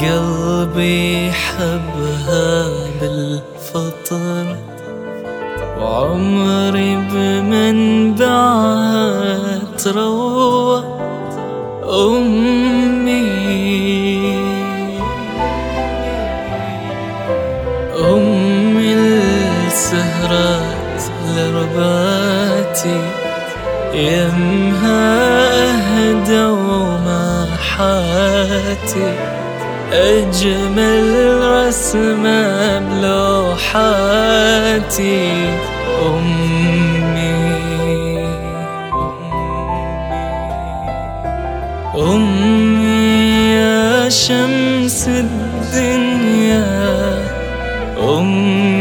قلبي حبها بالفطر وعمري بمنبعها تروى أمي. أمي السهرات لرباتي يمها أهدى وما حاتي. أجمل رسمة بلوحاتي أمي أمي يا شمس الدنيا أمي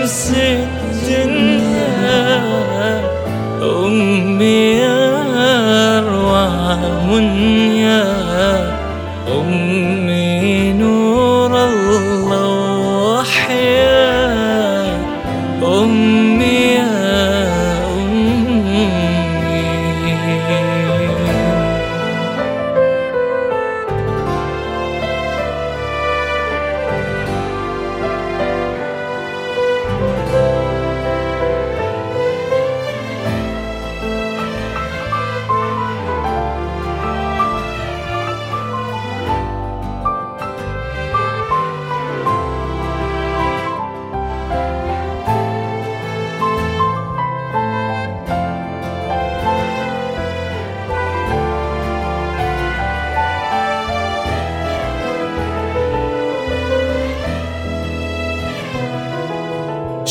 شمس الدنيا أمي أروع منيا. أمي نور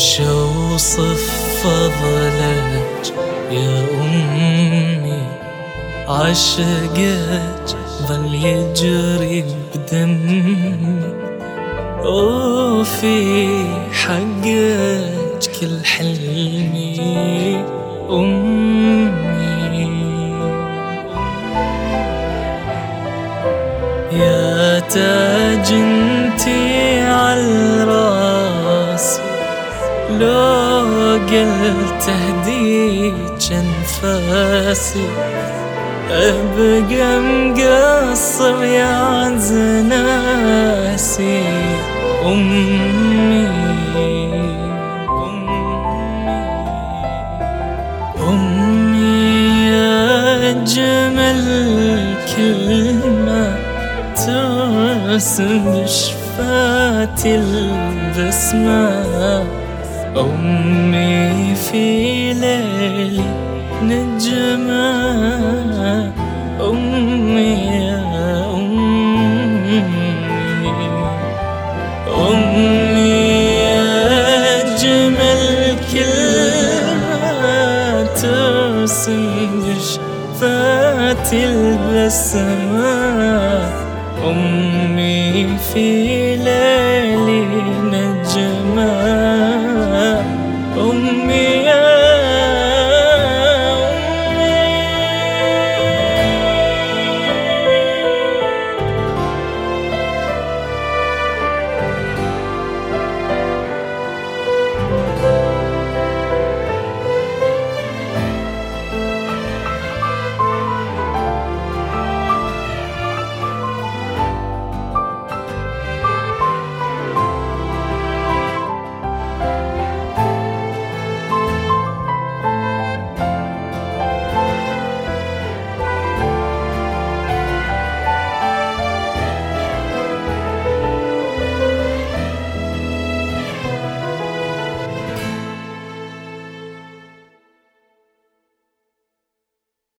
شوصف فضلك يا أمي. عشقك ظل يجري بدمي. وفي حقك كل حلمي. أمي. يا تاج لو قلت اهديك انفاسي أبقى مقصر يا عز ناسي أمي أمي يا كلمة ترسم بشفاتي البسمة. أمي في ليلي نجمة. أمي يا أمي. أمي يا أجمل كلمة ترسم بشفاتي البسمة. أمي في ليلي أمي